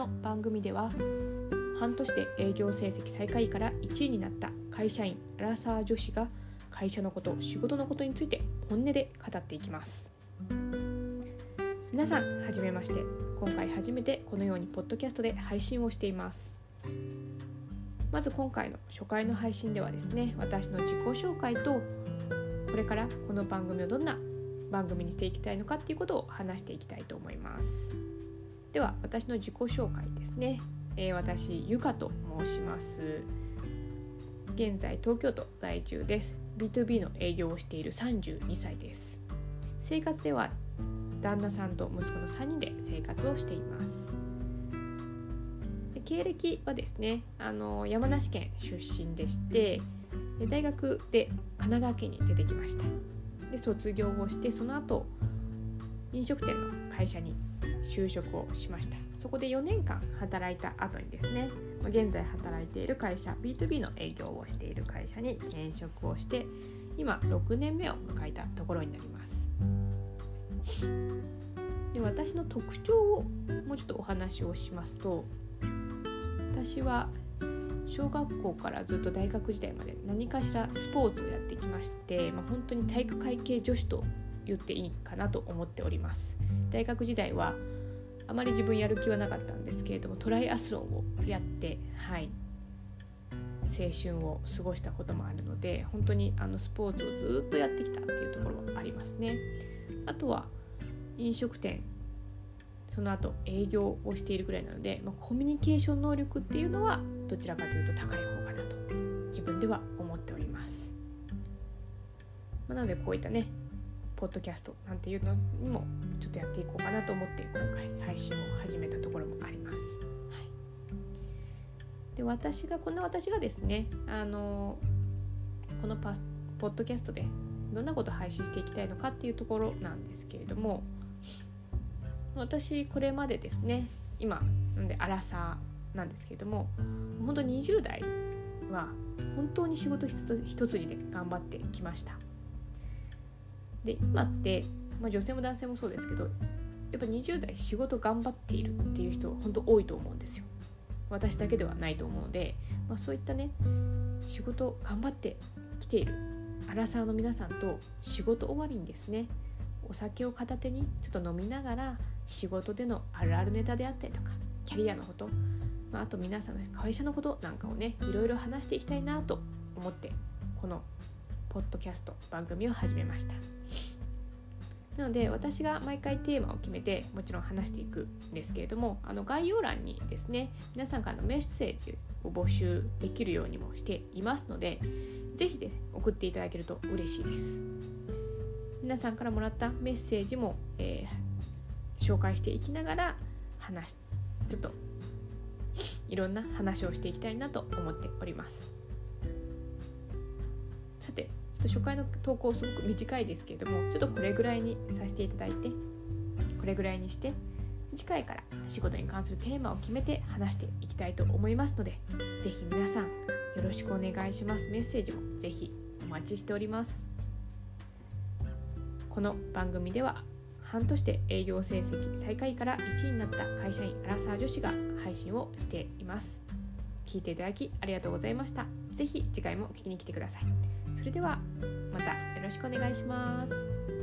の番組では半年で営業成績最下位から1位になった会社員アラサー女子が会社のこと仕事のことについて本音で語っていきます。皆さんはじめまして。今回初めてこのようにポッドキャストで配信をしています。まず今回の初回の配信ではですね私の自己紹介とこれからこの番組をどんな番組にしていきたいのかっていうことを話していきたいと思います。では私の自己紹介ですね。えー、私ゆかと申します。現在東京都在住です。B2B の営業をしている32歳です。生活では旦那さんと息子の3人で生活をしています。で経歴はですねあの山梨県出身でして大学で神奈川県に出てきました。で卒業をしてその後飲食店の会社に就職をしました。そこで4年間働いた後にですね現在働いている会社 B2B の営業をしている会社に転職をして今6年目を迎えたところになります。で私の特徴をもうちょっとお話をしますと私は小学校からずっと大学時代まで何かしらスポーツをやってきまして、まあ、本当に体育会系女子と言っていいかなと思っております。大学時代はあまり自分やる気はなかったんですけれどもトライアスロンをやってはい。青春を過ごしたこともあるので本当にあのスポーツをずっとやってきたっていうところはありますね。あとは飲食店その後営業をしているぐらいなので、まあ、コミュニケーション能力っていうのはどちらかというと高い方かなと自分では思っております、まあ、なのでこういったねポッドキャストなんていうのにもちょっとやっていこうかなと思って今回配信を始めたところもあります。はい、で私がこんな私がですねあのこのパポッドキャストでどんなことを配信していきたいのかっていうところなんですけれども私これまでですね今なんでアラサーなんですけれども本当20代は本当に仕事一筋で頑張ってきました。で今って、まあ、女性も男性もそうですけどやっぱ20代仕事頑張っているっていう人本当多いと思うんですよ。私だけではないと思うので、まあ、そういったね仕事頑張ってきているアラサーの皆さんと仕事終わりにですねお酒を片手にちょっと飲みながら仕事でのあるあるネタであったりとかキャリアのこと、まあ、あと皆さんの会社のことなんかをねいろいろ話していきたいなと思ってこのポッドキャスト番組を始めました。なので私が毎回テーマを決めてもちろん話していくんですけれどもあの概要欄にですね皆さんからのメッセージを募集できるようにもしていますので是非で送っていただけると嬉しいです。皆さんからもらったメッセージも、えー、紹介していきながら話ちょっといろんな話をしていきたいなと思っております。ょっと初回の投稿すごく短いですけれどもちょっとこれぐらいにさせていただいてこれぐらいにして次回から仕事に関するテーマを決めて話していきたいと思いますので是非皆さんよろしくお願いします。メッセージも是非お待ちしております。この番組では半年で営業成績最下位から1位になった会社員アラサー女子が配信をしています。聞いていただきありがとうございました。ぜひ次回も聞きに来てくださいそれではまたよろしくお願いします。